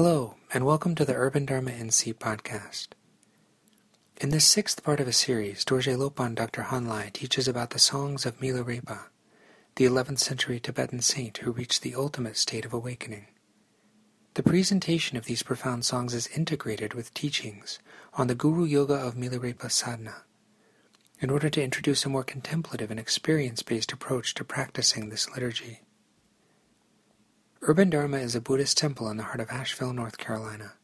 Hello, and welcome to the Urban Dharma NC podcast. In this sixth part of a series, Dorje Lopon Dr. Hun Lye teaches about the songs of Milarepa, the 11th century Tibetan saint who reached the ultimate state of awakening. The presentation of these profound songs is integrated with teachings on the Guru Yoga of Milarepa Sadhana, in order to introduce a more contemplative and experience based approach to practicing this liturgy. Urban Dharma is a Buddhist temple in the heart of Asheville, North Carolina.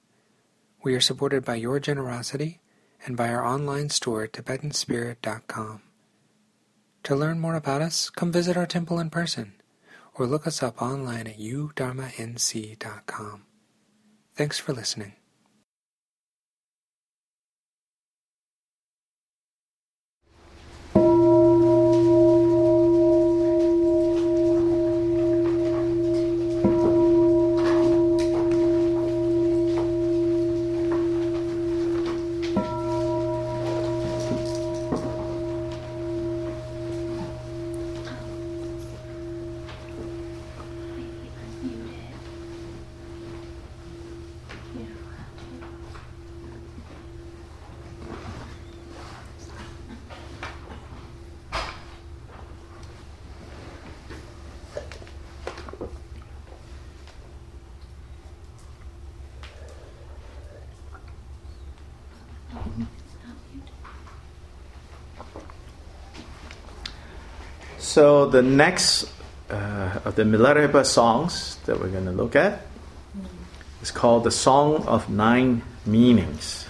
We are supported by your generosity and by our online store, TibetanSpirit.com. To learn more about us, come visit our temple in person or look us up online at udharmanc.com. Thanks for listening. The next uh, of the Milarepa songs that we're going to look at is called the Song of Nine Meanings.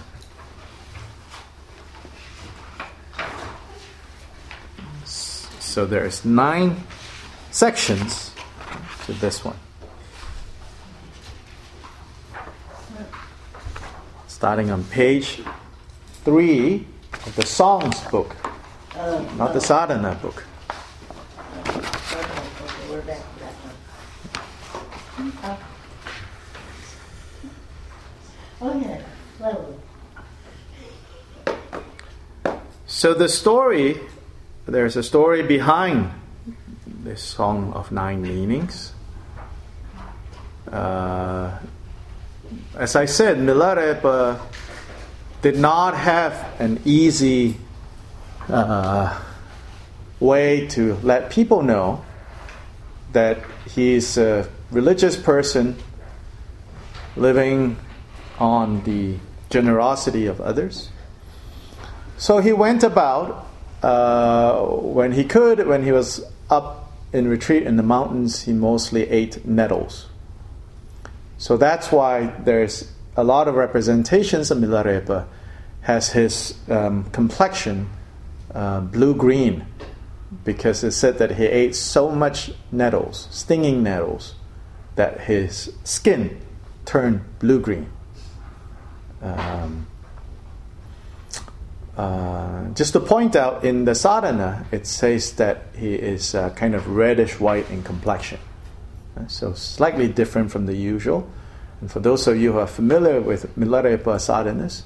So there's nine sections to this one. Starting on page three of the Songs book, not the Sadhana book. So the story, there's a story behind this song of nine meanings. Uh, as I said, Milarepa did not have an easy uh, way to let people know that he's a religious person living on the generosity of others. So he went about uh, when he could, when he was up in retreat in the mountains, he mostly ate nettles. So that's why there's a lot of representations of Milarepa has his um, complexion uh, blue green because it said that he ate so much nettles, stinging nettles, that his skin turned blue green. Um, uh, just to point out, in the sadhana, it says that he is uh, kind of reddish white in complexion. Uh, so slightly different from the usual. And for those of you who are familiar with Milarepa sadhanas,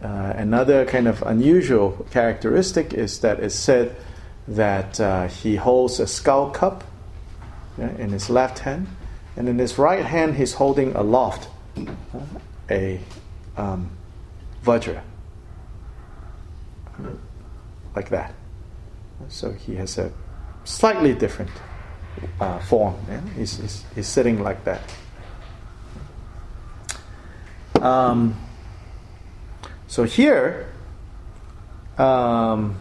uh, another kind of unusual characteristic is that it's said that uh, he holds a skull cup yeah, in his left hand, and in his right hand he's holding aloft a um, vajra like that. So he has a slightly different uh, form. Yeah? He's, he's, he's, sitting like that. Um, so here, um,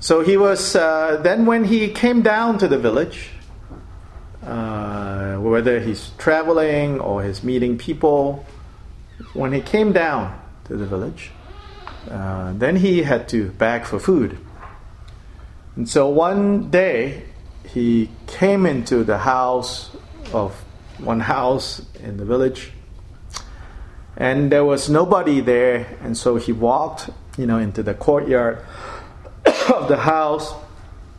so he was, uh, then when he came down to the village, uh, whether he's traveling or he's meeting people, when he came down to the village, uh, then he had to beg for food. And so one day he came into the house of one house in the village and there was nobody there. And so he walked you know into the courtyard of the house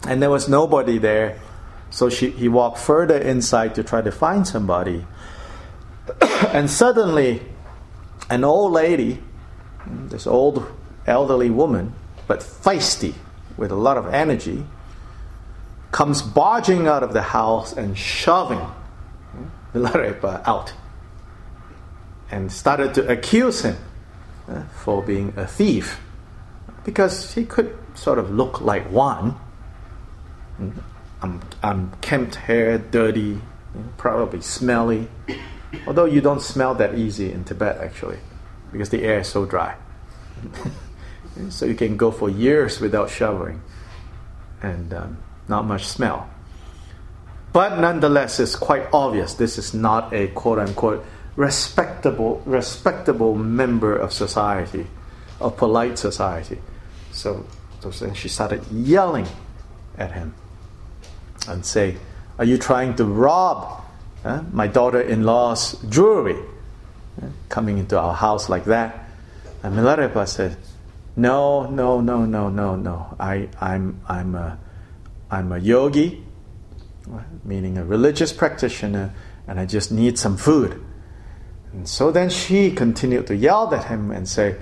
and there was nobody there. So she, he walked further inside to try to find somebody. And suddenly an old lady this old elderly woman, but feisty with a lot of energy, comes barging out of the house and shoving Milarepa out. and started to accuse him uh, for being a thief because he could sort of look like one. I'm, I'm kempt hair, dirty, probably smelly. Although you don't smell that easy in Tibet actually, because the air is so dry. so you can go for years without showering and um, not much smell. But nonetheless, it's quite obvious this is not a quote unquote respectable, respectable member of society, of polite society. So, so then she started yelling at him and say, Are you trying to rob my daughter in law's jewelry? Uh, coming into our house like that. And Milarepa said, No, no, no, no, no, no. I, I'm, I'm, a, I'm a yogi, meaning a religious practitioner, and I just need some food. And so then she continued to yell at him and say,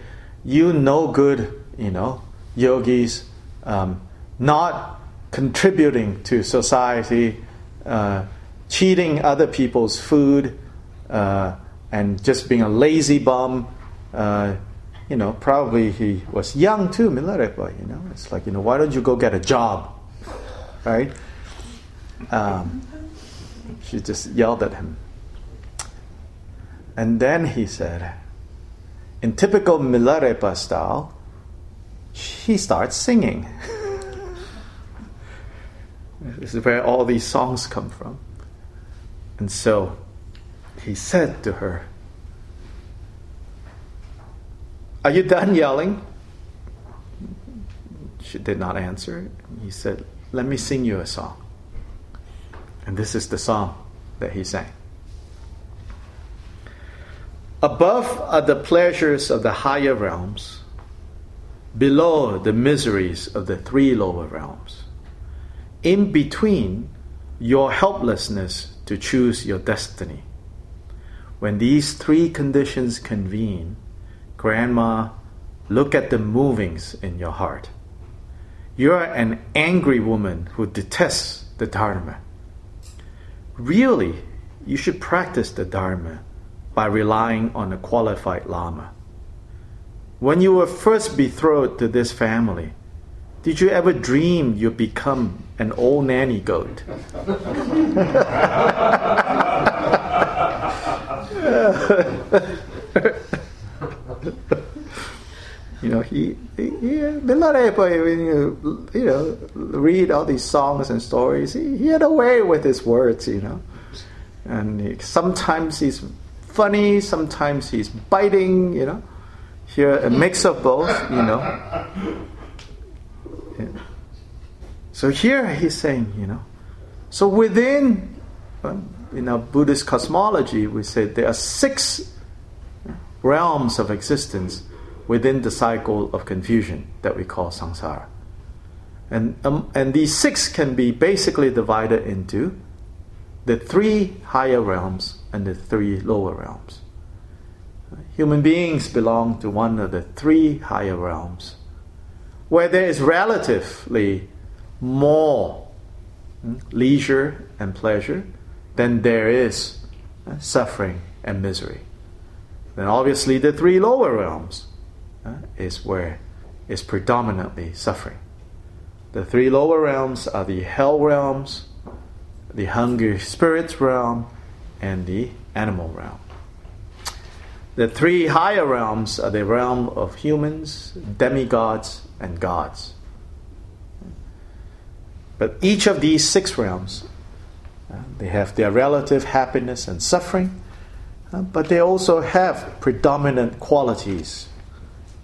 You no good, you know, yogis, um, not contributing to society, uh, cheating other people's food, uh, and just being a lazy bum. Uh, you know, probably he was young too, Milarepa, you know. It's like, you know, why don't you go get a job? Right? Um, she just yelled at him. And then he said, in typical Milarepa style, he starts singing. this is where all these songs come from. And so he said to her, Are you done yelling? She did not answer. He said, Let me sing you a song. And this is the song that he sang. Above are the pleasures of the higher realms below the miseries of the three lower realms. In between, your helplessness to choose your destiny. When these three conditions convene, Grandma, look at the movings in your heart. You're an angry woman who detests the Dharma. Really, you should practice the Dharma by relying on a qualified Lama. When you were first betrothed to this family, did you ever dream you'd become an old nanny goat? you know, he, he, he when you, you know, read all these songs and stories, he, he had a way with his words, you know. And he, sometimes he's funny, sometimes he's biting, you know here a mix of both, you know. Yeah. So here he's saying, you know, so within, in our Buddhist cosmology, we say there are six realms of existence within the cycle of confusion that we call samsara. And, um, and these six can be basically divided into the three higher realms and the three lower realms. Human beings belong to one of the three higher realms, where there is relatively more hmm, leisure and pleasure than there is uh, suffering and misery. Then, obviously, the three lower realms uh, is where is predominantly suffering. The three lower realms are the hell realms, the hungry spirits realm, and the animal realm. The three higher realms are the realm of humans, demigods, and gods. But each of these six realms, uh, they have their relative happiness and suffering, uh, but they also have predominant qualities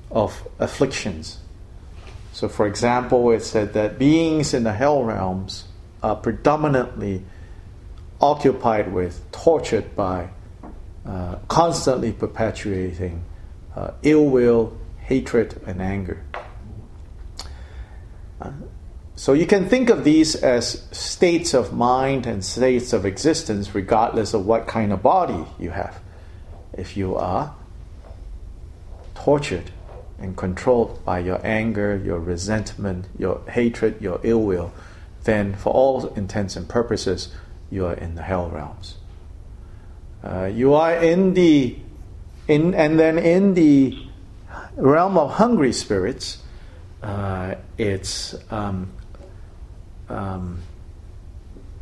of afflictions. So, for example, it said that beings in the hell realms are predominantly occupied with, tortured by uh, constantly perpetuating uh, ill will, hatred, and anger. Uh, so you can think of these as states of mind and states of existence, regardless of what kind of body you have. If you are tortured and controlled by your anger, your resentment, your hatred, your ill will, then for all intents and purposes, you are in the hell realms. Uh, you are in the In, and then in the realm of hungry spirits, uh, it's um, um,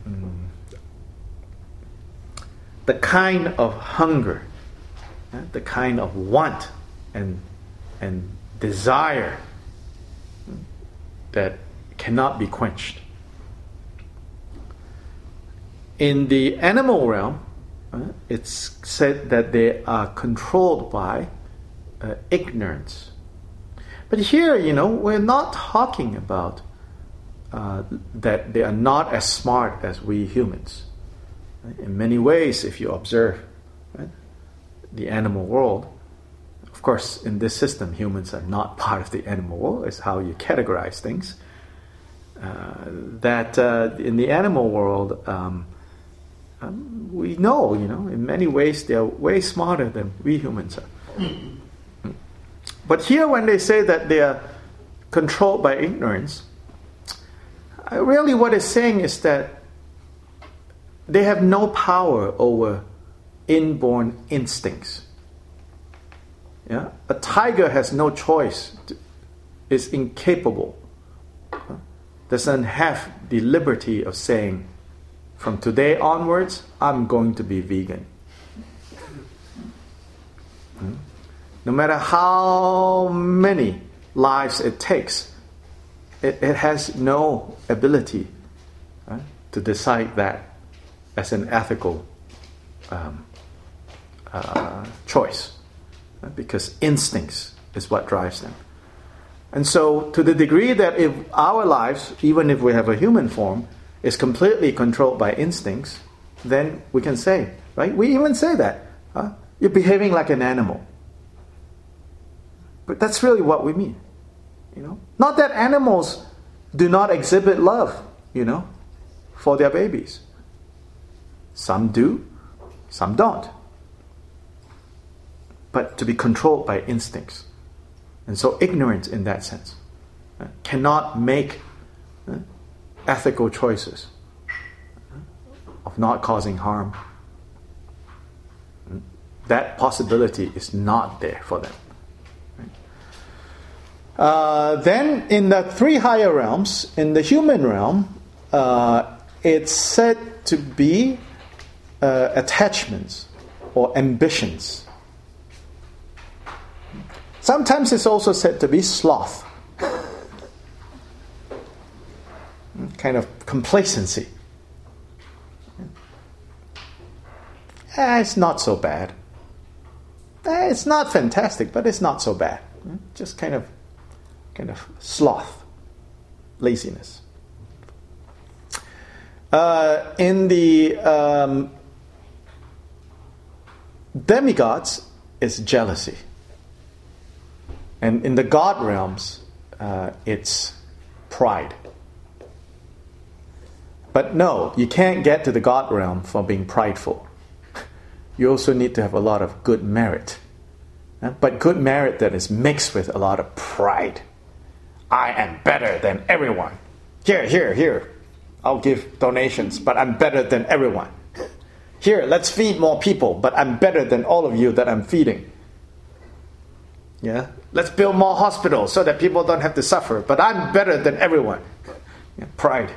mm, the kind of hunger, uh, the kind of want and, and desire that cannot be quenched. In the animal realm, it's said that they are controlled by uh, ignorance. But here, you know, we're not talking about uh, that they are not as smart as we humans. In many ways, if you observe right, the animal world, of course, in this system, humans are not part of the animal world, it's how you categorize things. Uh, that uh, in the animal world, um, um, we know, you know, in many ways they're way smarter than we humans are. But here, when they say that they are controlled by ignorance, uh, really what it's saying is that they have no power over inborn instincts. Yeah? A tiger has no choice, is incapable, doesn't have the liberty of saying, from today onwards, I'm going to be vegan. Hmm? No matter how many lives it takes, it, it has no ability right, to decide that as an ethical um, uh, choice right, because instincts is what drives them. And so, to the degree that if our lives, even if we have a human form, is completely controlled by instincts, then we can say, right? We even say that. Huh? You're behaving like an animal. But that's really what we mean. You know? Not that animals do not exhibit love, you know, for their babies. Some do, some don't. But to be controlled by instincts. And so ignorance in that sense uh, cannot make ethical choices of not causing harm. That possibility is not there for them. Uh, then, in the three higher realms, in the human realm, uh, it's said to be uh, attachments or ambitions. Sometimes it's also said to be sloth. Kind of complacency. Eh, it's not so bad. Eh, it's not fantastic, but it's not so bad. Just kind of, kind of sloth, laziness. Uh, in the um, demigods, it's jealousy, and in the god realms, uh, it's pride. But no, you can't get to the God realm from being prideful. You also need to have a lot of good merit. But good merit that is mixed with a lot of pride. I am better than everyone. Here, here, here. I'll give donations, but I'm better than everyone. Here, let's feed more people, but I'm better than all of you that I'm feeding. Yeah? Let's build more hospitals so that people don't have to suffer, but I'm better than everyone. Yeah, pride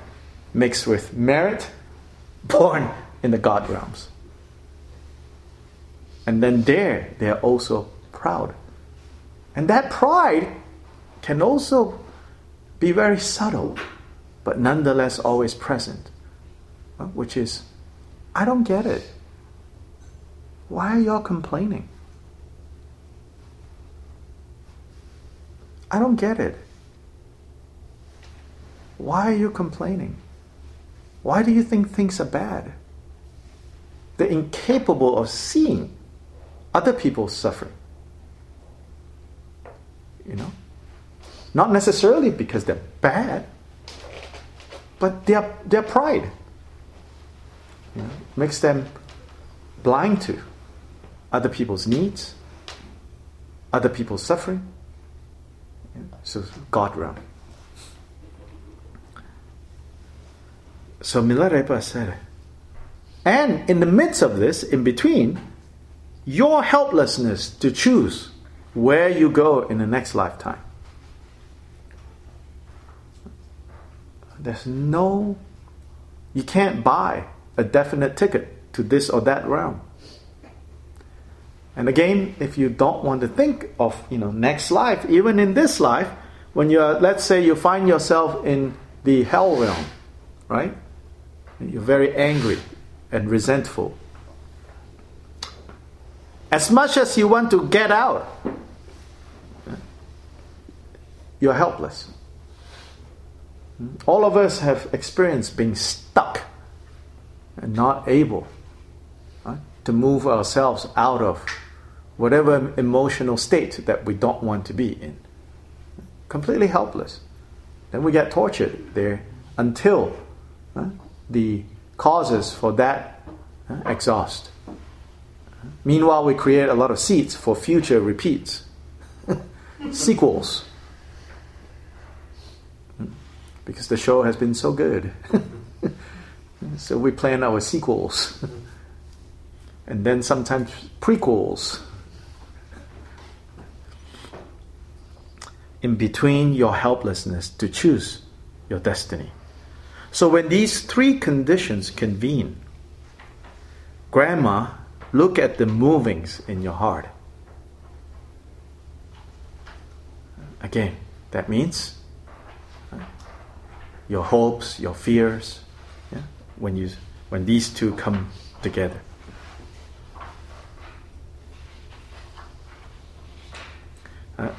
mixed with merit, born in the God realms. And then there, they are also proud. And that pride can also be very subtle, but nonetheless always present, uh, which is, I don't get it. Why are y'all complaining? I don't get it. Why are you complaining? Why do you think things are bad? They're incapable of seeing other people suffering. You know? Not necessarily because they're bad, but their, their pride you know, makes them blind to other people's needs, other people's suffering. So, God realm. So Milarepa said, and in the midst of this, in between, your helplessness to choose where you go in the next lifetime. There's no, you can't buy a definite ticket to this or that realm. And again, if you don't want to think of, you know, next life, even in this life, when you're, let's say you find yourself in the hell realm, right? You're very angry and resentful. As much as you want to get out, you're helpless. All of us have experienced being stuck and not able right, to move ourselves out of whatever emotional state that we don't want to be in. Completely helpless. Then we get tortured there until the causes for that uh, exhaust. Meanwhile, we create a lot of seeds for future repeats, sequels because the show has been so good. so we plan our sequels. and then sometimes prequels. In between your helplessness to choose your destiny. So when these three conditions convene, Grandma, look at the movings in your heart. Again, that means your hopes, your fears, yeah? when, you, when these two come together. Uh,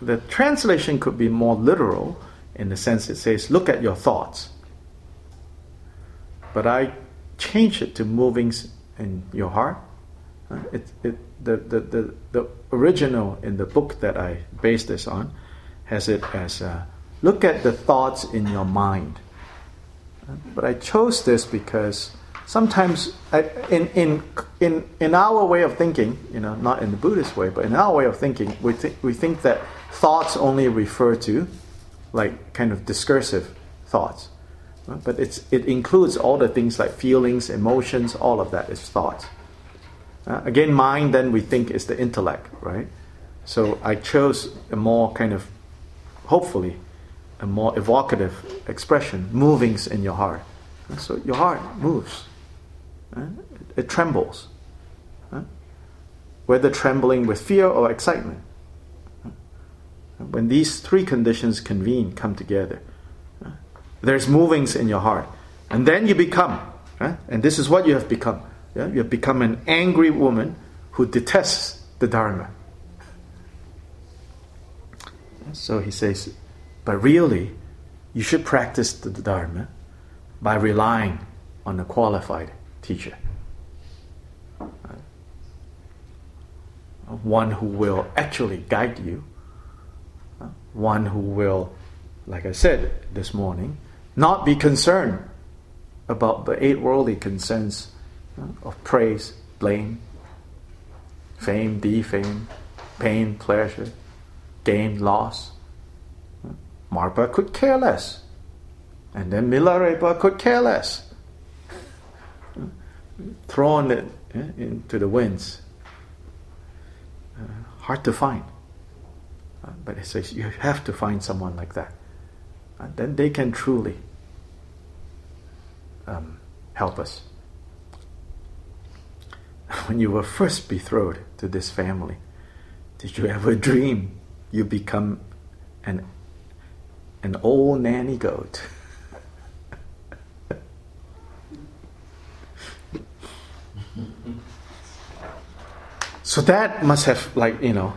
the translation could be more literal in the sense it says, look at your thoughts. But I change it to movings in your heart. It, it, the, the, the, the original in the book that I base this on has it as uh, Look at the thoughts in your mind. But I chose this because sometimes in, in, in, in our way of thinking, you know, not in the Buddhist way, but in our way of thinking, we, th- we think that thoughts only refer to like kind of discursive thoughts. But it's, it includes all the things like feelings, emotions, all of that is thoughts. Uh, again, mind then we think is the intellect, right? So I chose a more kind of, hopefully, a more evocative expression, movings in your heart. Uh, so your heart moves, uh, it trembles. Uh, whether trembling with fear or excitement. When these three conditions convene, come together, there's movings in your heart. And then you become, and this is what you have become. You have become an angry woman who detests the Dharma. So he says, but really, you should practice the Dharma by relying on a qualified teacher. One who will actually guide you, one who will, like I said this morning, not be concerned about the eight worldly concerns of praise, blame, fame, defame, pain, pleasure, gain, loss. Marpa could care less. And then Milarepa could care less. Thrown eh, into the winds. Uh, hard to find. But it says you have to find someone like that. And then they can truly um, help us. When you were first betrothed to this family, did you ever dream you become an an old nanny goat. so that must have, like, you know,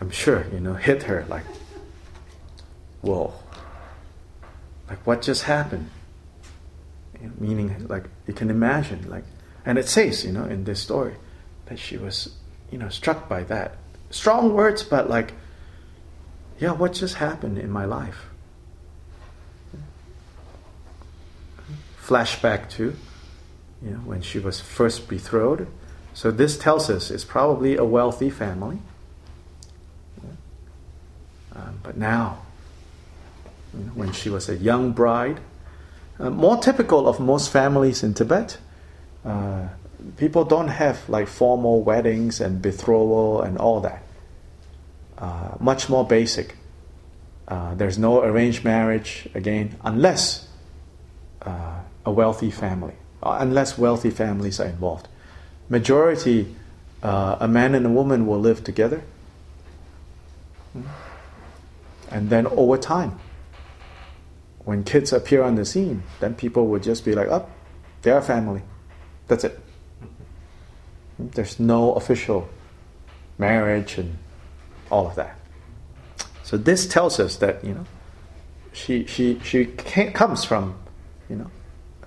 I'm sure, you know, hit her like, whoa, like what just happened? Meaning, like, you can imagine, like, and it says, you know, in this story that she was, you know, struck by that. Strong words, but like, yeah, what just happened in my life? Flashback to you know, when she was first betrothed. So this tells us it's probably a wealthy family. But now, when she was a young bride, uh, more typical of most families in Tibet, uh, people don't have like formal weddings and betrothal and all that. Uh, much more basic. Uh, there's no arranged marriage again, unless uh, a wealthy family, unless wealthy families are involved. Majority, uh, a man and a woman will live together, and then over time, when kids appear on the scene, then people would just be like, "Up, oh, they're a family." That's it. There's no official marriage and all of that. So this tells us that you know she she she comes from you know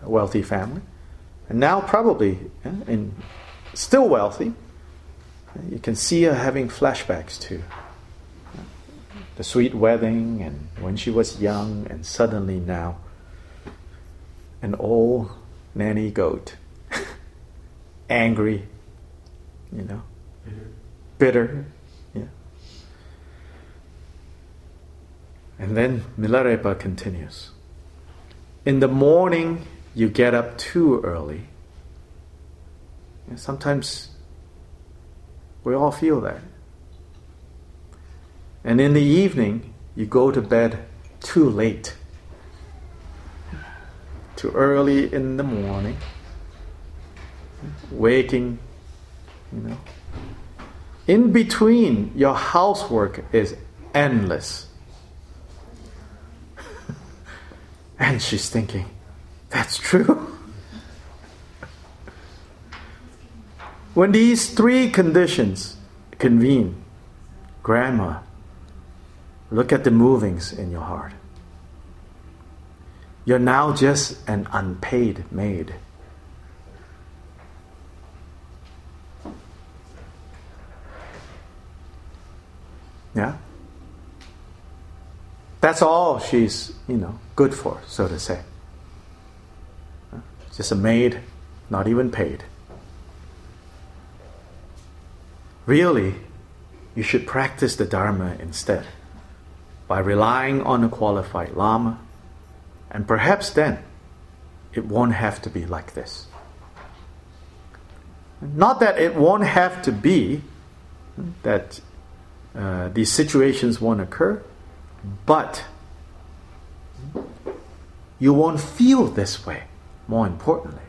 a wealthy family, and now probably yeah, in still wealthy. You can see her having flashbacks to the sweet wedding and when she was young, and suddenly now an old nanny goat angry, you know, bitter. Yeah. And then Milarepa continues. In the morning, you get up too early. and sometimes we all feel that. And in the evening, you go to bed too late. Too early in the morning waking, you know. In between, your housework is endless. and she's thinking, that's true. when these three conditions convene, Grandma, look at the movings in your heart. You're now just an unpaid maid. Yeah? That's all she's, you know, good for, so to say. Just a maid, not even paid. Really, you should practice the Dharma instead by relying on a qualified Lama, and perhaps then it won't have to be like this. Not that it won't have to be that uh, these situations won't occur, but you won't feel this way, more importantly.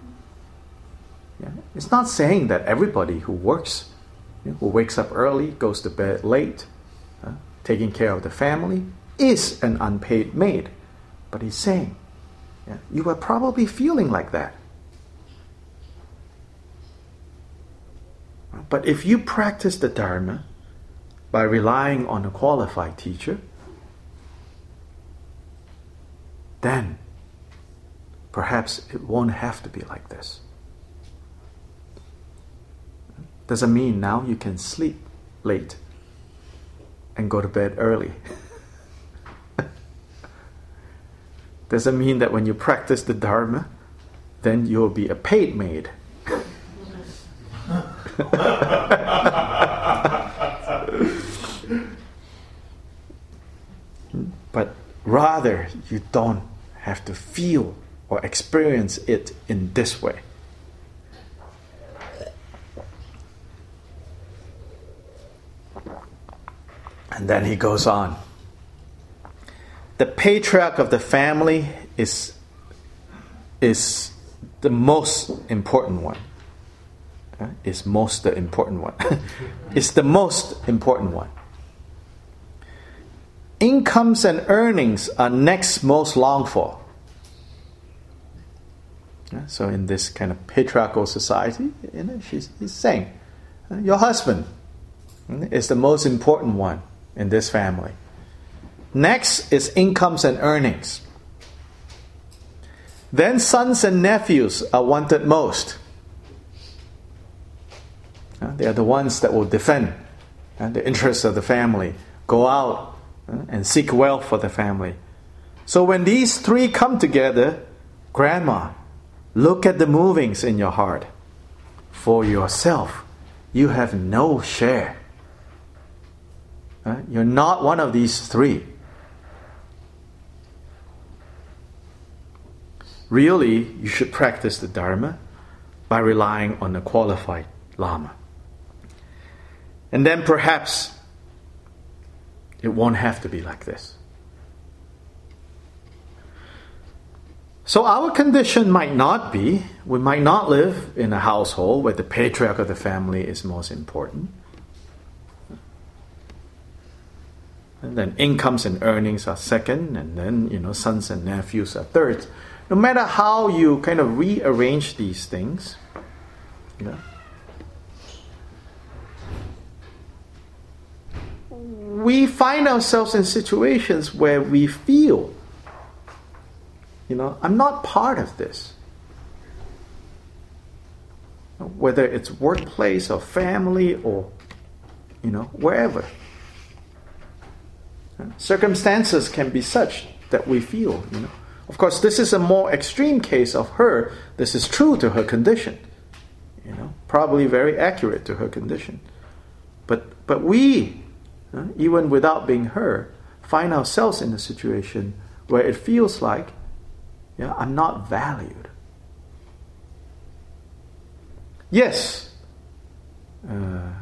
Yeah? It's not saying that everybody who works, you know, who wakes up early, goes to bed late, taking care of the family, is an unpaid maid. But he's saying, yeah, you are probably feeling like that. But if you practice the Dharma, by relying on a qualified teacher, then perhaps it won't have to be like this. Doesn't mean now you can sleep late and go to bed early. Doesn't mean that when you practice the Dharma, then you'll be a paid maid. but rather you don't have to feel or experience it in this way. And then he goes on. The patriarch of the family is, is the most important one. Uh, is most the important one. it's the most important one incomes and earnings are next most longed for. Uh, so, in this kind of patriarchal society, you know, she's, he's saying, uh, your husband uh, is the most important one in this family. Next is incomes and earnings. Then sons and nephews are wanted most. Uh, they are the ones that will defend uh, the interests of the family, go out and seek wealth for the family. So when these three come together, Grandma, look at the movings in your heart. For yourself, you have no share. You're not one of these three. Really, you should practice the Dharma by relying on a qualified Lama. And then perhaps it won't have to be like this. So our condition might not be, we might not live in a household where the patriarch of the family is most important. And then incomes and earnings are second, and then you know sons and nephews are third. No matter how you kind of rearrange these things, you know, we find ourselves in situations where we feel, you know, I'm not part of this. Whether it's workplace or family or, you know, wherever. Circumstances can be such that we feel, you know. Of course, this is a more extreme case of her. This is true to her condition, you know, probably very accurate to her condition. But but we, even without being her, find ourselves in a situation where it feels like, yeah, I'm not valued. Yes, uh,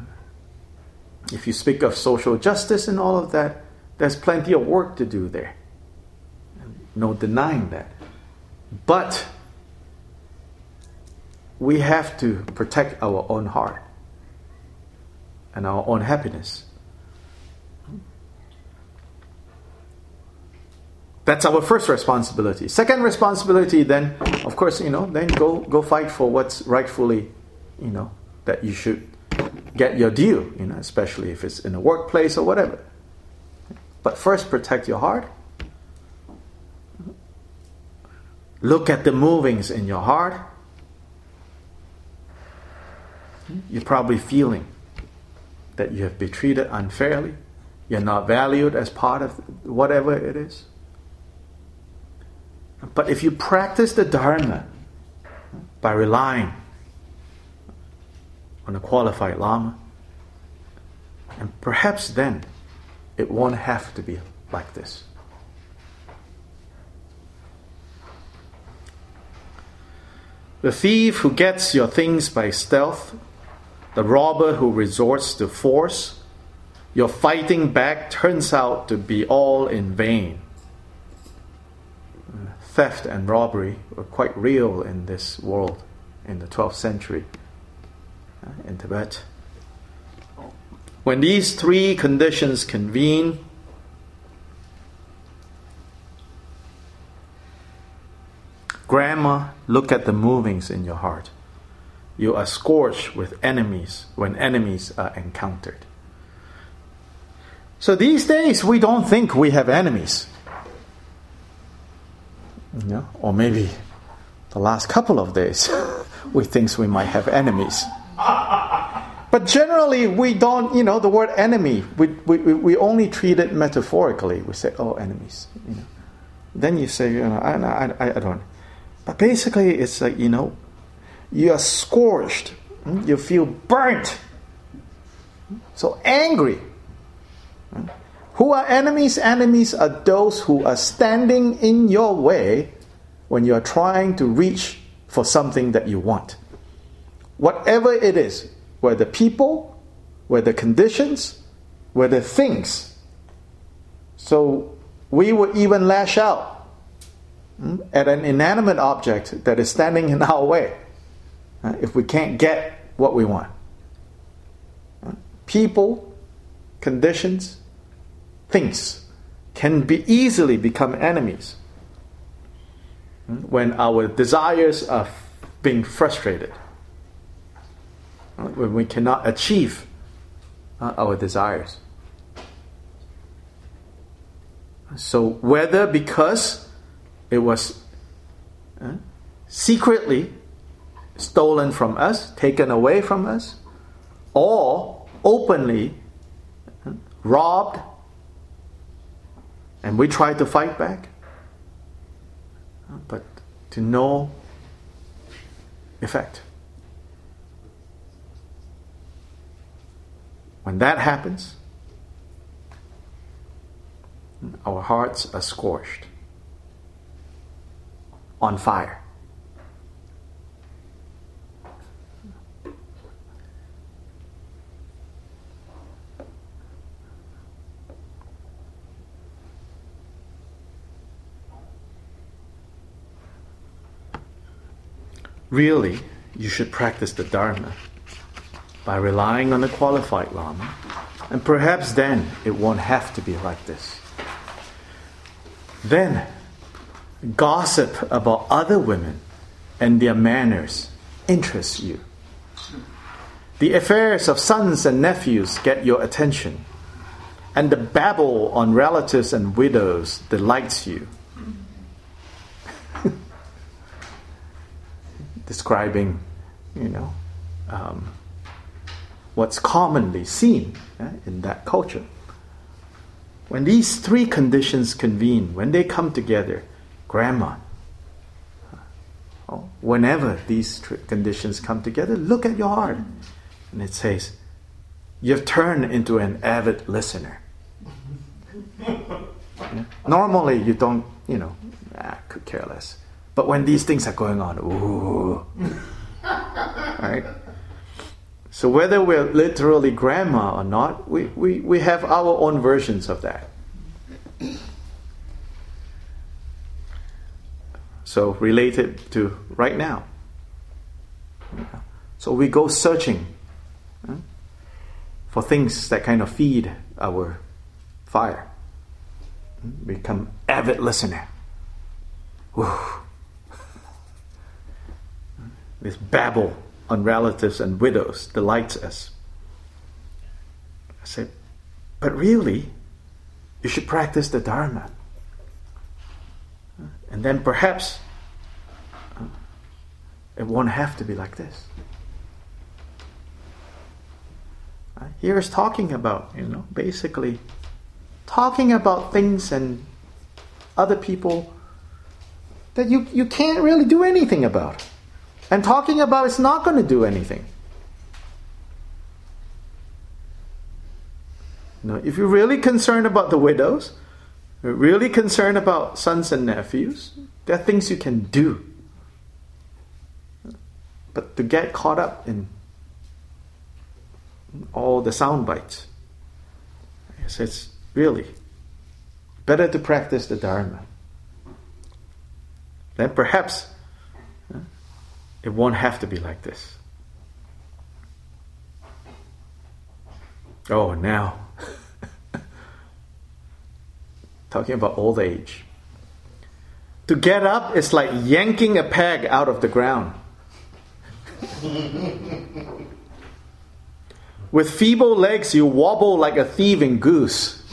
if you speak of social justice and all of that, there's plenty of work to do there. No denying that. But we have to protect our own heart and our own happiness. That's our first responsibility. Second responsibility, then, of course, you know, then go go fight for what's rightfully, you know, that you should get your due. You know, especially if it's in a workplace or whatever. But first, protect your heart. Look at the movings in your heart. You're probably feeling that you have been treated unfairly. You're not valued as part of whatever it is. But if you practice the Dharma by relying on a qualified Lama, and perhaps then it won't have to be like this. The thief who gets your things by stealth, the robber who resorts to force, your fighting back turns out to be all in vain. Theft and robbery were quite real in this world in the 12th century uh, in Tibet. When these three conditions convene, Grandma, look at the movings in your heart. You are scorched with enemies when enemies are encountered. So these days, we don't think we have enemies. Yeah, or maybe the last couple of days, we think we might have enemies. But generally, we don't, you know, the word enemy, we, we, we only treat it metaphorically. We say, oh, enemies. You know. Then you say, you know, I, I, I don't. But basically, it's like, you know, you are scorched, hmm? you feel burnt, so angry. Who are enemies? Enemies are those who are standing in your way when you are trying to reach for something that you want. Whatever it is, whether people, whether conditions, whether things. So we would even lash out hmm, at an inanimate object that is standing in our way if we can't get what we want. People, conditions, things can be easily become enemies hmm, when our desires are being frustrated when we cannot achieve uh, our desires. So, whether because it was uh, secretly stolen from us, taken away from us, or openly uh, robbed, and we try to fight back, uh, but to no effect. When that happens, our hearts are scorched, on fire. Really, you should practice the Dharma by relying on the qualified Lama, and perhaps then it won't have to be like this. Then, gossip about other women and their manners interests you. The affairs of sons and nephews get your attention, and the babble on relatives and widows delights you. Describing, you know, um, what's commonly seen in that culture. When these three conditions convene, when they come together, grandma, oh, whenever these conditions come together, look at your heart. And it says, You've turned into an avid listener. Yeah? Normally, you don't, you know, ah, could care less. But when these things are going on, ooh. right? So whether we're literally grandma or not, we, we, we have our own versions of that. So related to right now. So we go searching for things that kind of feed our fire. Become avid listener. This babble on relatives and widows delights us. I said, but really, you should practice the Dharma. And then perhaps uh, it won't have to be like this. Uh, here is talking about, you know, basically talking about things and other people that you, you can't really do anything about. And talking about it's not going to do anything. You if you're really concerned about the widows, really concerned about sons and nephews, there are things you can do. But to get caught up in all the sound bites, it's really better to practice the Dharma. Then perhaps it won't have to be like this. Oh, now. Talking about old age. To get up is like yanking a peg out of the ground. With feeble legs, you wobble like a thieving goose.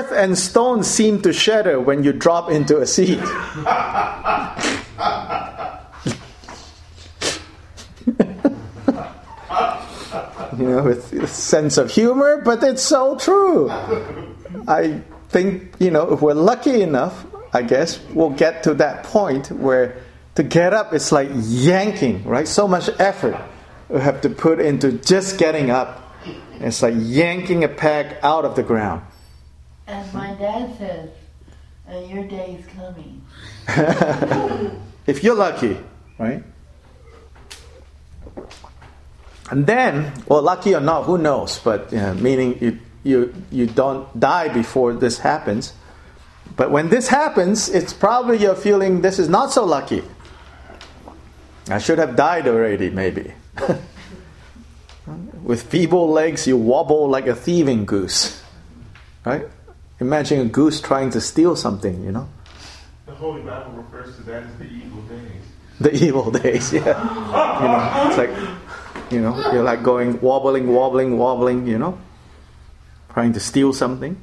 Earth and stone seem to shatter when you drop into a seat. you know, with a sense of humor, but it's so true. I think, you know, if we're lucky enough, I guess we'll get to that point where to get up is like yanking, right? So much effort we have to put into just getting up. It's like yanking a peg out of the ground. And my dad says, uh, your day is coming. if you're lucky, right? And then, well, lucky or not, who knows? But uh, meaning you, you, you don't die before this happens. But when this happens, it's probably you're feeling this is not so lucky. I should have died already, maybe. With feeble legs, you wobble like a thieving goose. Right? Imagine a goose trying to steal something, you know? The Holy Bible refers to that as the evil days. The evil days, yeah. you know, it's like, you know, you're like going wobbling, wobbling, wobbling, you know, trying to steal something.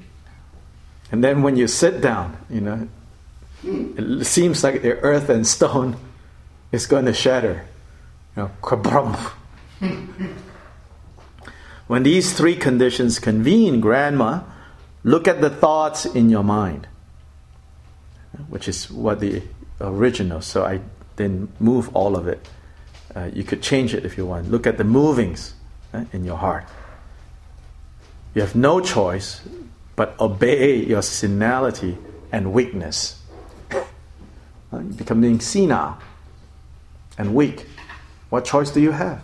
And then when you sit down, you know, it seems like the earth and stone is going to shatter. You know, kabrum. when these three conditions convene, grandma, Look at the thoughts in your mind, which is what the original, so I didn't move all of it. Uh, you could change it if you want. Look at the movings uh, in your heart. You have no choice but obey your senility and weakness. Uh, you become being senile and weak. What choice do you have?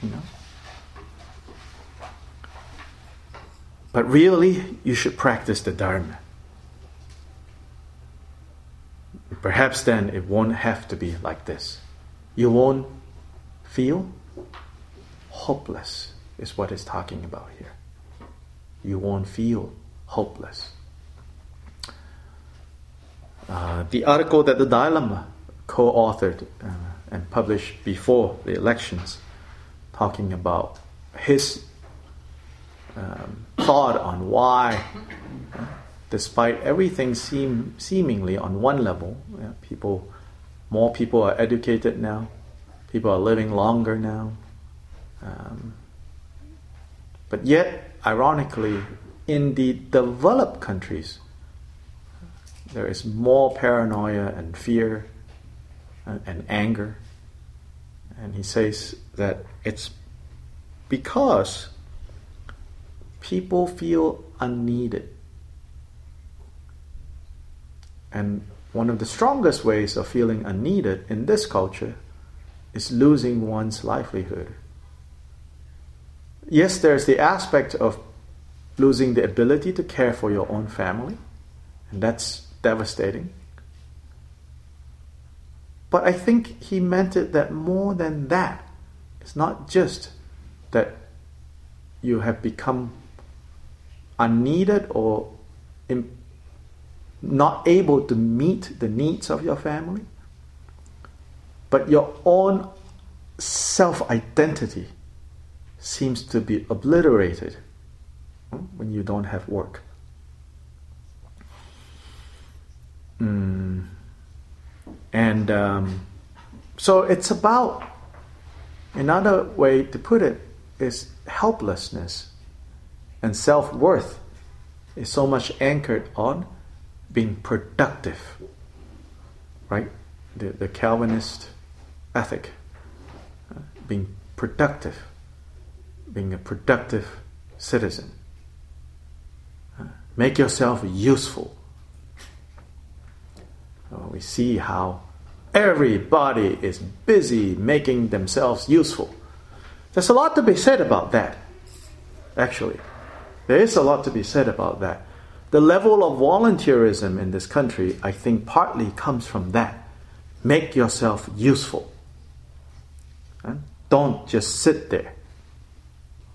You know? But really, you should practice the Dharma. Perhaps then it won't have to be like this. You won't feel hopeless, is what it's talking about here. You won't feel hopeless. Uh, the article that the Dalai Lama co authored uh, and published before the elections, talking about his um, thought on why, uh, despite everything seem, seemingly on one level, people, more people are educated now, people are living longer now. Um, but yet, ironically, in the developed countries, there is more paranoia and fear and, and anger. And he says that it's because people feel unneeded. And one of the strongest ways of feeling unneeded in this culture is losing one's livelihood. Yes, there's the aspect of losing the ability to care for your own family, and that's devastating. But I think he meant it that more than that, it's not just that you have become unneeded or Im- not able to meet the needs of your family, but your own self identity seems to be obliterated when you don't have work. Mm. And um, so it's about, another way to put it is helplessness and self worth is so much anchored on being productive, right? The, the Calvinist ethic, uh, being productive, being a productive citizen. Uh, make yourself useful uh, we see how everybody is busy making themselves useful. There's a lot to be said about that, actually. There is a lot to be said about that. The level of volunteerism in this country, I think, partly comes from that. Make yourself useful. Don't just sit there.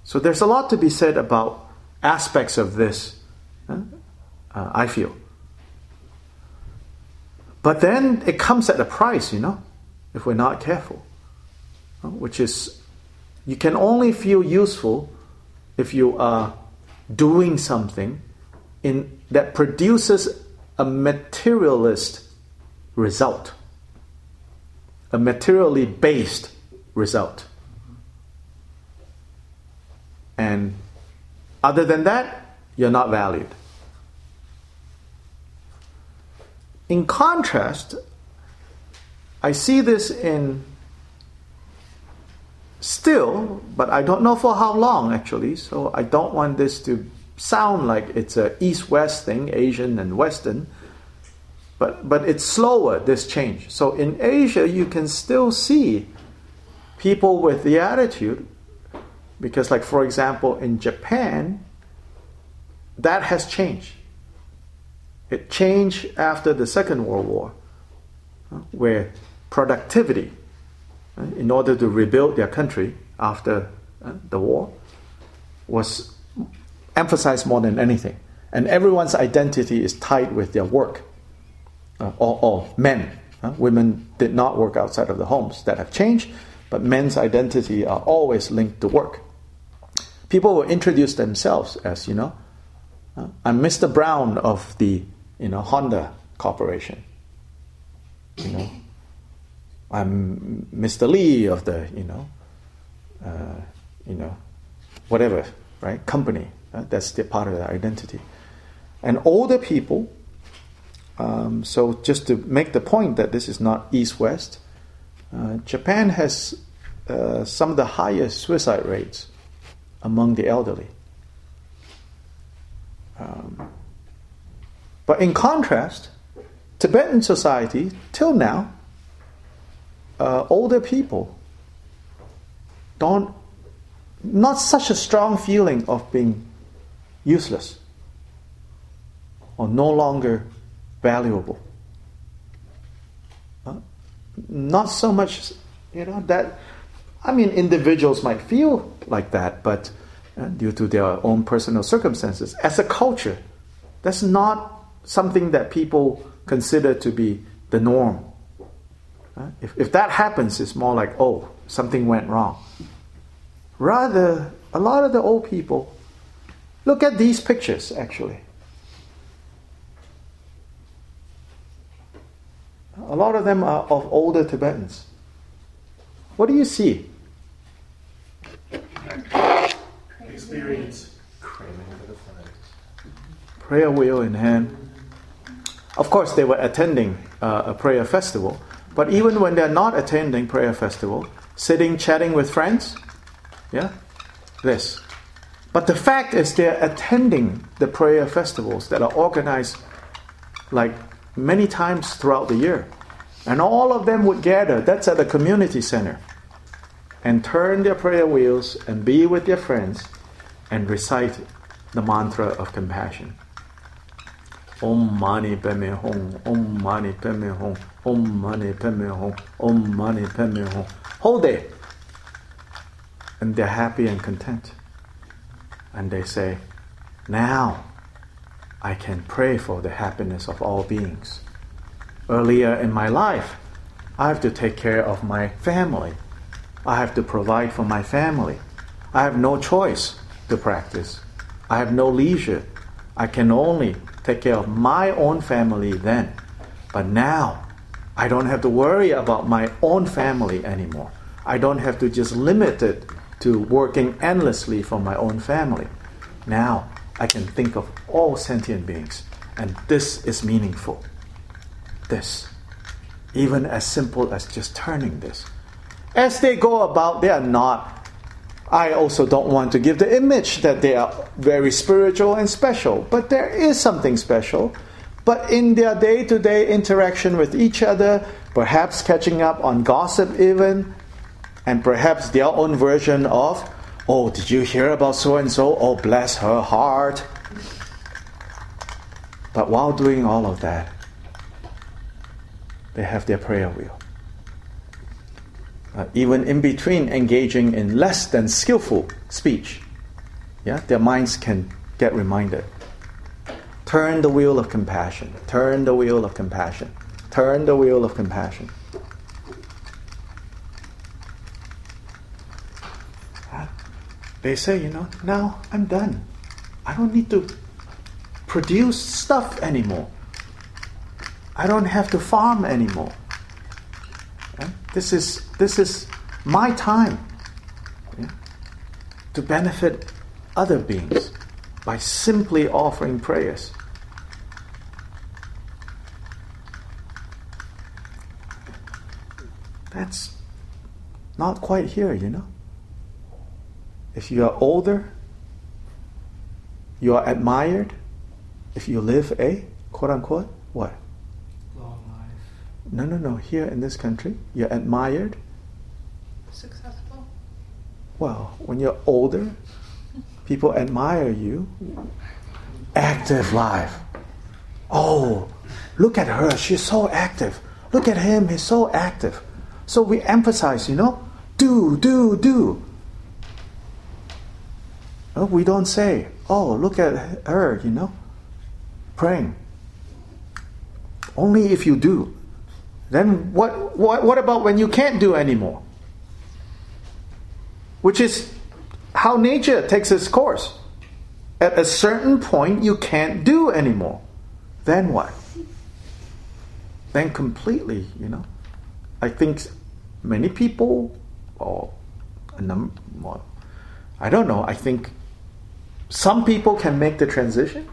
So there's a lot to be said about aspects of this, uh, I feel. But then it comes at a price, you know, if we're not careful. Which is, you can only feel useful if you are doing something in, that produces a materialist result, a materially based result. And other than that, you're not valued. In contrast, I see this in still, but I don't know for how long actually, so I don't want this to sound like it's a east west thing, Asian and Western. But, but it's slower, this change. So in Asia, you can still see people with the attitude, because, like, for example, in Japan, that has changed. It changed after the Second World War, uh, where productivity, in order to rebuild their country after uh, the war, was emphasized more than anything. And everyone's identity is tied with their work. Uh, men. Uh, women did not work outside of the homes. That have changed, but men's identity are always linked to work. People will introduce themselves as, you know, uh, I'm Mr. Brown of the you know, Honda Corporation. You know, I'm Mr. Lee of the, you know, uh, you know, whatever, right? Company. Uh, that's the part of the identity. And older people. Um, so just to make the point that this is not East-West, uh, Japan has uh, some of the highest suicide rates among the elderly. Um, but in contrast, Tibetan society, till now, uh, older people don't, not such a strong feeling of being useless or no longer valuable. Uh, not so much, you know, that, I mean, individuals might feel like that, but uh, due to their own personal circumstances, as a culture, that's not something that people consider to be the norm. If, if that happens, it's more like, oh, something went wrong. Rather, a lot of the old people look at these pictures actually. A lot of them are of older Tibetans. What do you see? Experience. Prayer wheel in hand. Of course, they were attending uh, a prayer festival, but even when they're not attending prayer festival, sitting chatting with friends, yeah, this. But the fact is, they're attending the prayer festivals that are organized like many times throughout the year. And all of them would gather, that's at the community center, and turn their prayer wheels and be with their friends and recite the mantra of compassion. Om Mani Padme Hum, Om Mani Padme Hum, Om Mani Padme Hum, Om Mani Padme Hum. Whole day. And they're happy and content. And they say, Now I can pray for the happiness of all beings. Earlier in my life, I have to take care of my family. I have to provide for my family. I have no choice to practice. I have no leisure. I can only take care of my own family then. But now, I don't have to worry about my own family anymore. I don't have to just limit it to working endlessly for my own family. Now, I can think of all sentient beings, and this is meaningful. This. Even as simple as just turning this. As they go about, they are not I also don't want to give the image that they are very spiritual and special, but there is something special. But in their day to day interaction with each other, perhaps catching up on gossip even, and perhaps their own version of, oh, did you hear about so and so? Oh, bless her heart. But while doing all of that, they have their prayer wheel uh, even in between engaging in less than skillful speech, yeah, their minds can get reminded. Turn the wheel of compassion. Turn the wheel of compassion. Turn the wheel of compassion. They say, you know, now I'm done. I don't need to produce stuff anymore. I don't have to farm anymore. This is, this is my time yeah, to benefit other beings by simply offering prayers. That's not quite here, you know. If you are older, you are admired. If you live a quote unquote what? No, no, no. Here in this country, you're admired. Successful. Well, when you're older, people admire you. Active life. Oh, look at her. She's so active. Look at him. He's so active. So we emphasize, you know, do, do, do. We don't say, oh, look at her, you know, praying. Only if you do. Then what, what, what about when you can't do anymore? Which is how nature takes its course. At a certain point, you can't do anymore. Then what? Then completely, you know. I think many people, or a number, well, I don't know, I think some people can make the transition,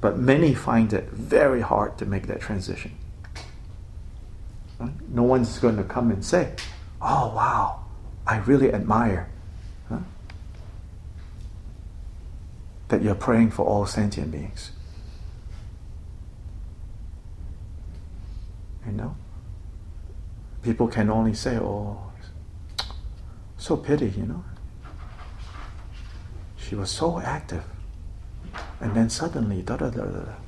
but many find it very hard to make that transition. No one's going to come and say, Oh, wow, I really admire huh? that you're praying for all sentient beings. You know? People can only say, Oh, so pity, you know? She was so active. And then suddenly, da da da da.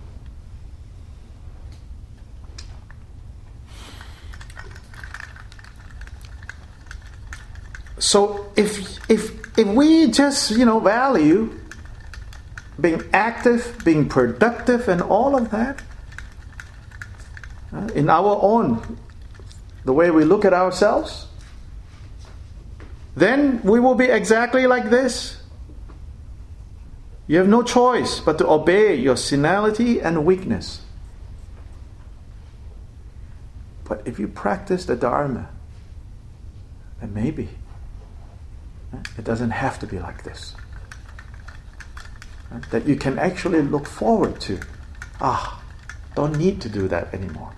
So if if if we just you know value being active, being productive, and all of that uh, in our own the way we look at ourselves, then we will be exactly like this. You have no choice but to obey your senility and weakness. But if you practice the Dharma, then maybe it doesn't have to be like this. That you can actually look forward to. Ah, don't need to do that anymore.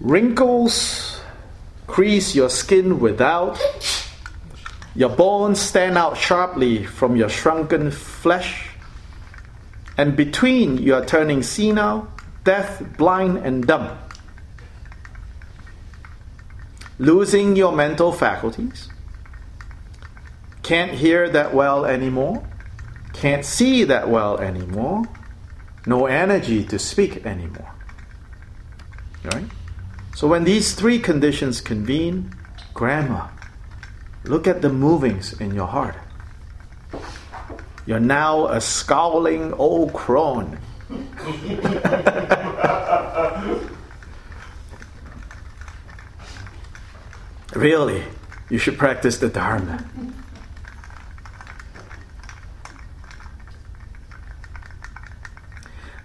Wrinkles crease your skin without. Your bones stand out sharply from your shrunken flesh. And between you are turning senile, deaf, blind, and dumb. Losing your mental faculties. Can't hear that well anymore. Can't see that well anymore. No energy to speak anymore. Right? So when these three conditions convene, grandma, look at the movings in your heart. You're now a scowling old crone. really, you should practice the Dharma.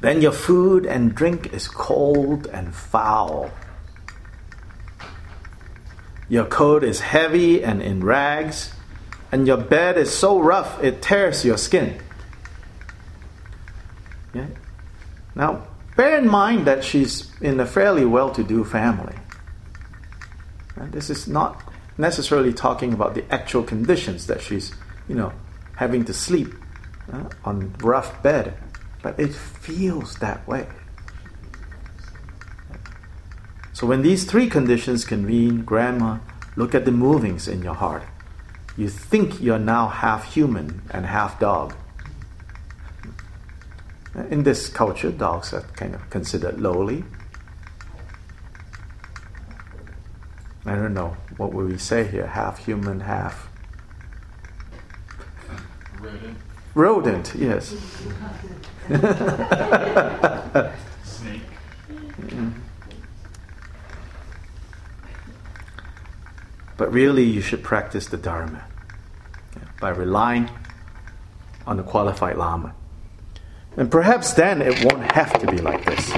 Then your food and drink is cold and foul. Your coat is heavy and in rags, and your bed is so rough it tears your skin. Yeah? Now, bear in mind that she's in a fairly well to do family. This is not necessarily talking about the actual conditions that she's, you know, having to sleep uh, on rough bed, but it feels that way. So when these three conditions convene, grandma, look at the movings in your heart. You think you're now half human and half dog. In this culture, dogs are kind of considered lowly. I don't know, what would we say here? Half human, half. Rodent. Rodent, yes. Snake. Mm-hmm. But really, you should practice the Dharma by relying on the qualified Lama. And perhaps then it won't have to be like this.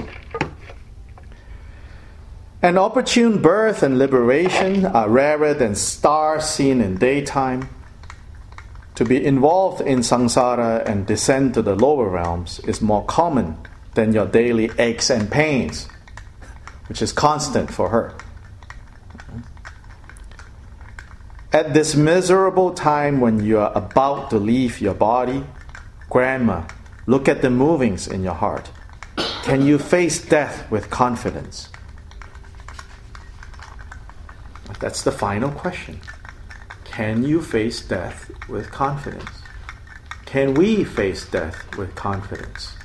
An opportune birth and liberation are rarer than stars seen in daytime. To be involved in samsara and descend to the lower realms is more common than your daily aches and pains, which is constant for her. At this miserable time when you are about to leave your body, Grandma, look at the movings in your heart. Can you face death with confidence? That's the final question. Can you face death with confidence? Can we face death with confidence?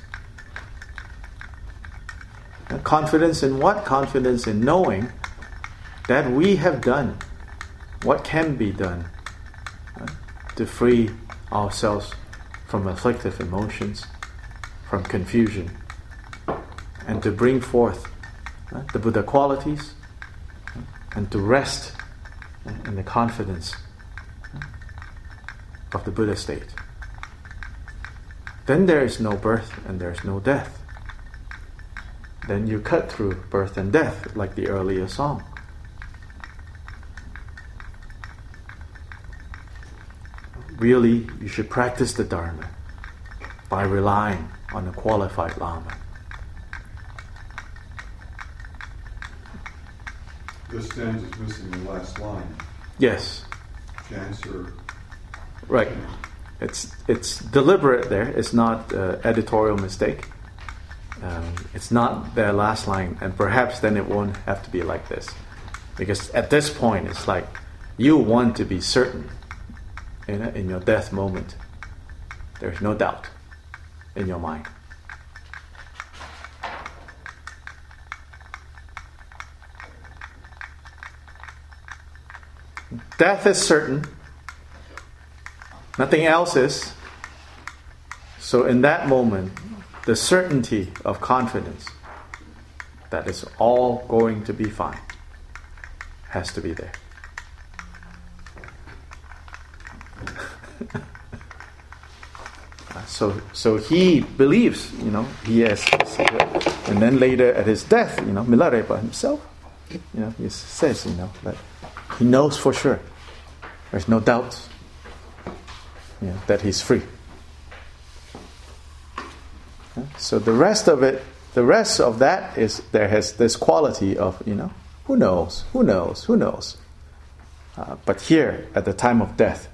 And confidence in what? Confidence in knowing that we have done what can be done to free ourselves from afflictive emotions, from confusion, and to bring forth the Buddha qualities and to rest in the confidence of the Buddha state. Then there is no birth and there is no death. Then you cut through birth and death, like the earlier song. really you should practice the Dharma by relying on a qualified Lama. This stanza is missing the last line. Yes, Cancer. right. It's it's deliberate there. It's not uh, editorial mistake. Um, it's not their last line, and perhaps then it won't have to be like this, because at this point it's like you want to be certain in, in your death moment. There's no doubt in your mind. Death is certain, nothing else is. So, in that moment, the certainty of confidence that it's all going to be fine has to be there. so, so he believes, you know, he and then later at his death, you know, Milarepa himself, you know, he says, you know, that he knows for sure, there's no doubt, know, that he's free. So the rest of it, the rest of that is there has this quality of you know who knows, who knows, who knows. Uh, but here at the time of death,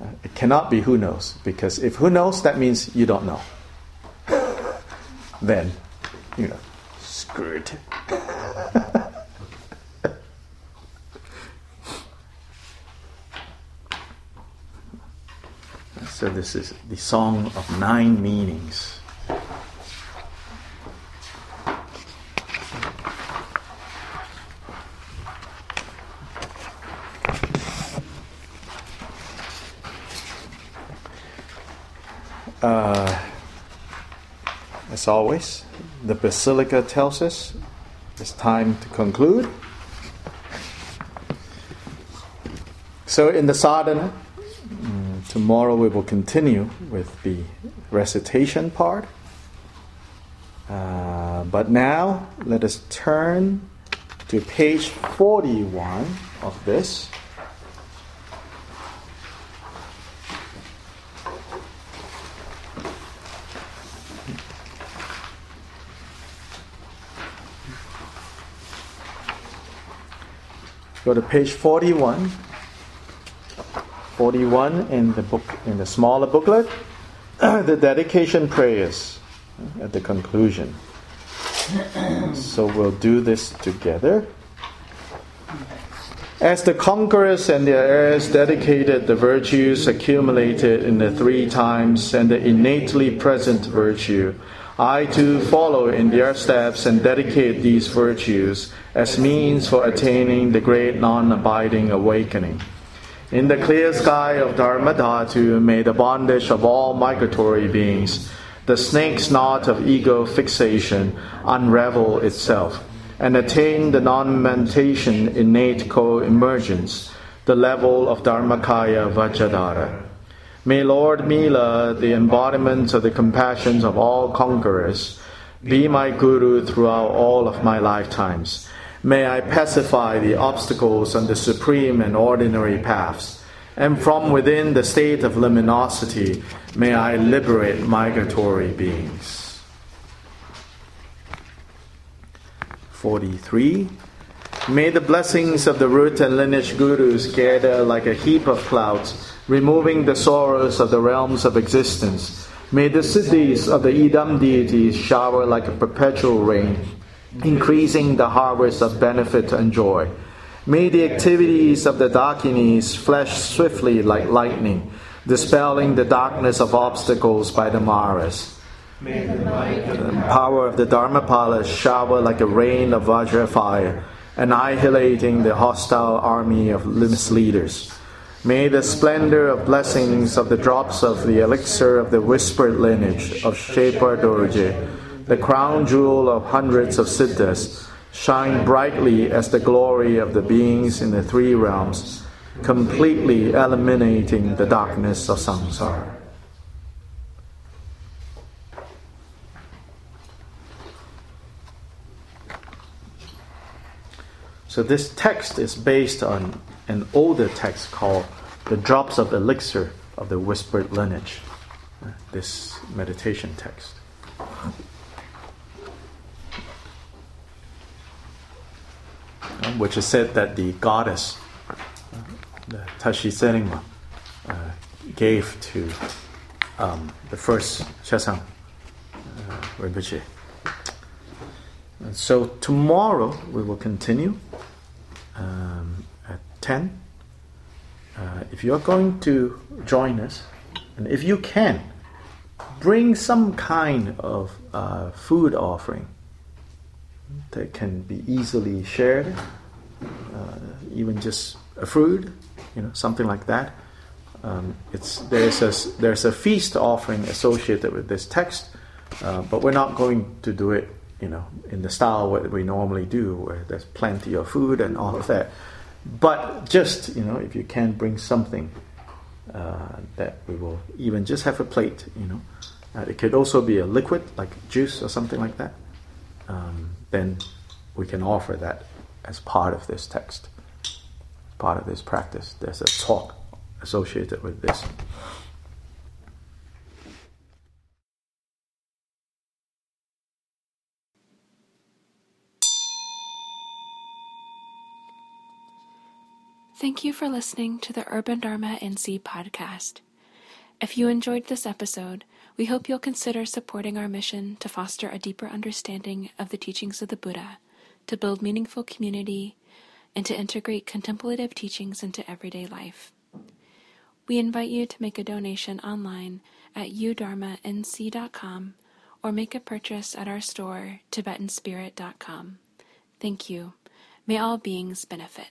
uh, it cannot be who knows because if who knows, that means you don't know. then, you know, screwed. so this is the song of nine meanings. Uh, as always, the Basilica tells us it's time to conclude. So, in the sadhana, tomorrow we will continue with the recitation part. Uh, but now, let us turn to page 41 of this. Go to page 41. 41 in the book in the smaller booklet, the dedication prayers at the conclusion. So we'll do this together. As the conquerors and their heirs dedicated the virtues accumulated in the three times and the innately present virtue, I too follow in their steps and dedicate these virtues as means for attaining the great non abiding awakening. In the clear sky of Dharmadhatu, may the bondage of all migratory beings, the snake's knot of ego fixation, unravel itself and attain the non mentation innate co emergence, the level of Dharmakaya Vajradhara. May Lord Mila, the embodiment of the compassions of all conquerors, be my guru throughout all of my lifetimes. May I pacify the obstacles on the supreme and ordinary paths, and from within the state of luminosity, may I liberate migratory beings. 43. May the blessings of the root and lineage gurus gather like a heap of clouds removing the sorrows of the realms of existence. May the siddhis of the Yidam deities shower like a perpetual rain, increasing the harvest of benefit and joy. May the activities of the Dakinis flash swiftly like lightning, dispelling the darkness of obstacles by the Maras. May the power of the Dharmapala shower like a rain of Vajra fire, annihilating the hostile army of misleaders. May the splendor of blessings of the drops of the elixir of the whispered lineage of Shepa Dorje, the crown jewel of hundreds of siddhas, shine brightly as the glory of the beings in the three realms, completely eliminating the darkness of samsara. So this text is based on an older text called The Drops of Elixir of the Whispered Lineage, this meditation text. Which is said that the goddess, the Tashi Tseringma, uh, gave to um, the first Chetsang uh, Rinpoche. And so tomorrow we will continue. Um, 10. Uh, if you're going to join us, and if you can, bring some kind of uh, food offering that can be easily shared, uh, even just a fruit, you know, something like that. Um, it's there's a there's a feast offering associated with this text, uh, but we're not going to do it, you know, in the style what we normally do, where there's plenty of food and all of that. But just you know, if you can bring something uh, that we will even just have a plate, you know, uh, it could also be a liquid like juice or something like that. Um, then we can offer that as part of this text, part of this practice. There's a talk associated with this. Thank you for listening to the Urban Dharma NC podcast. If you enjoyed this episode, we hope you'll consider supporting our mission to foster a deeper understanding of the teachings of the Buddha, to build meaningful community, and to integrate contemplative teachings into everyday life. We invite you to make a donation online at udharmanc.com or make a purchase at our store, tibetanspirit.com. Thank you. May all beings benefit.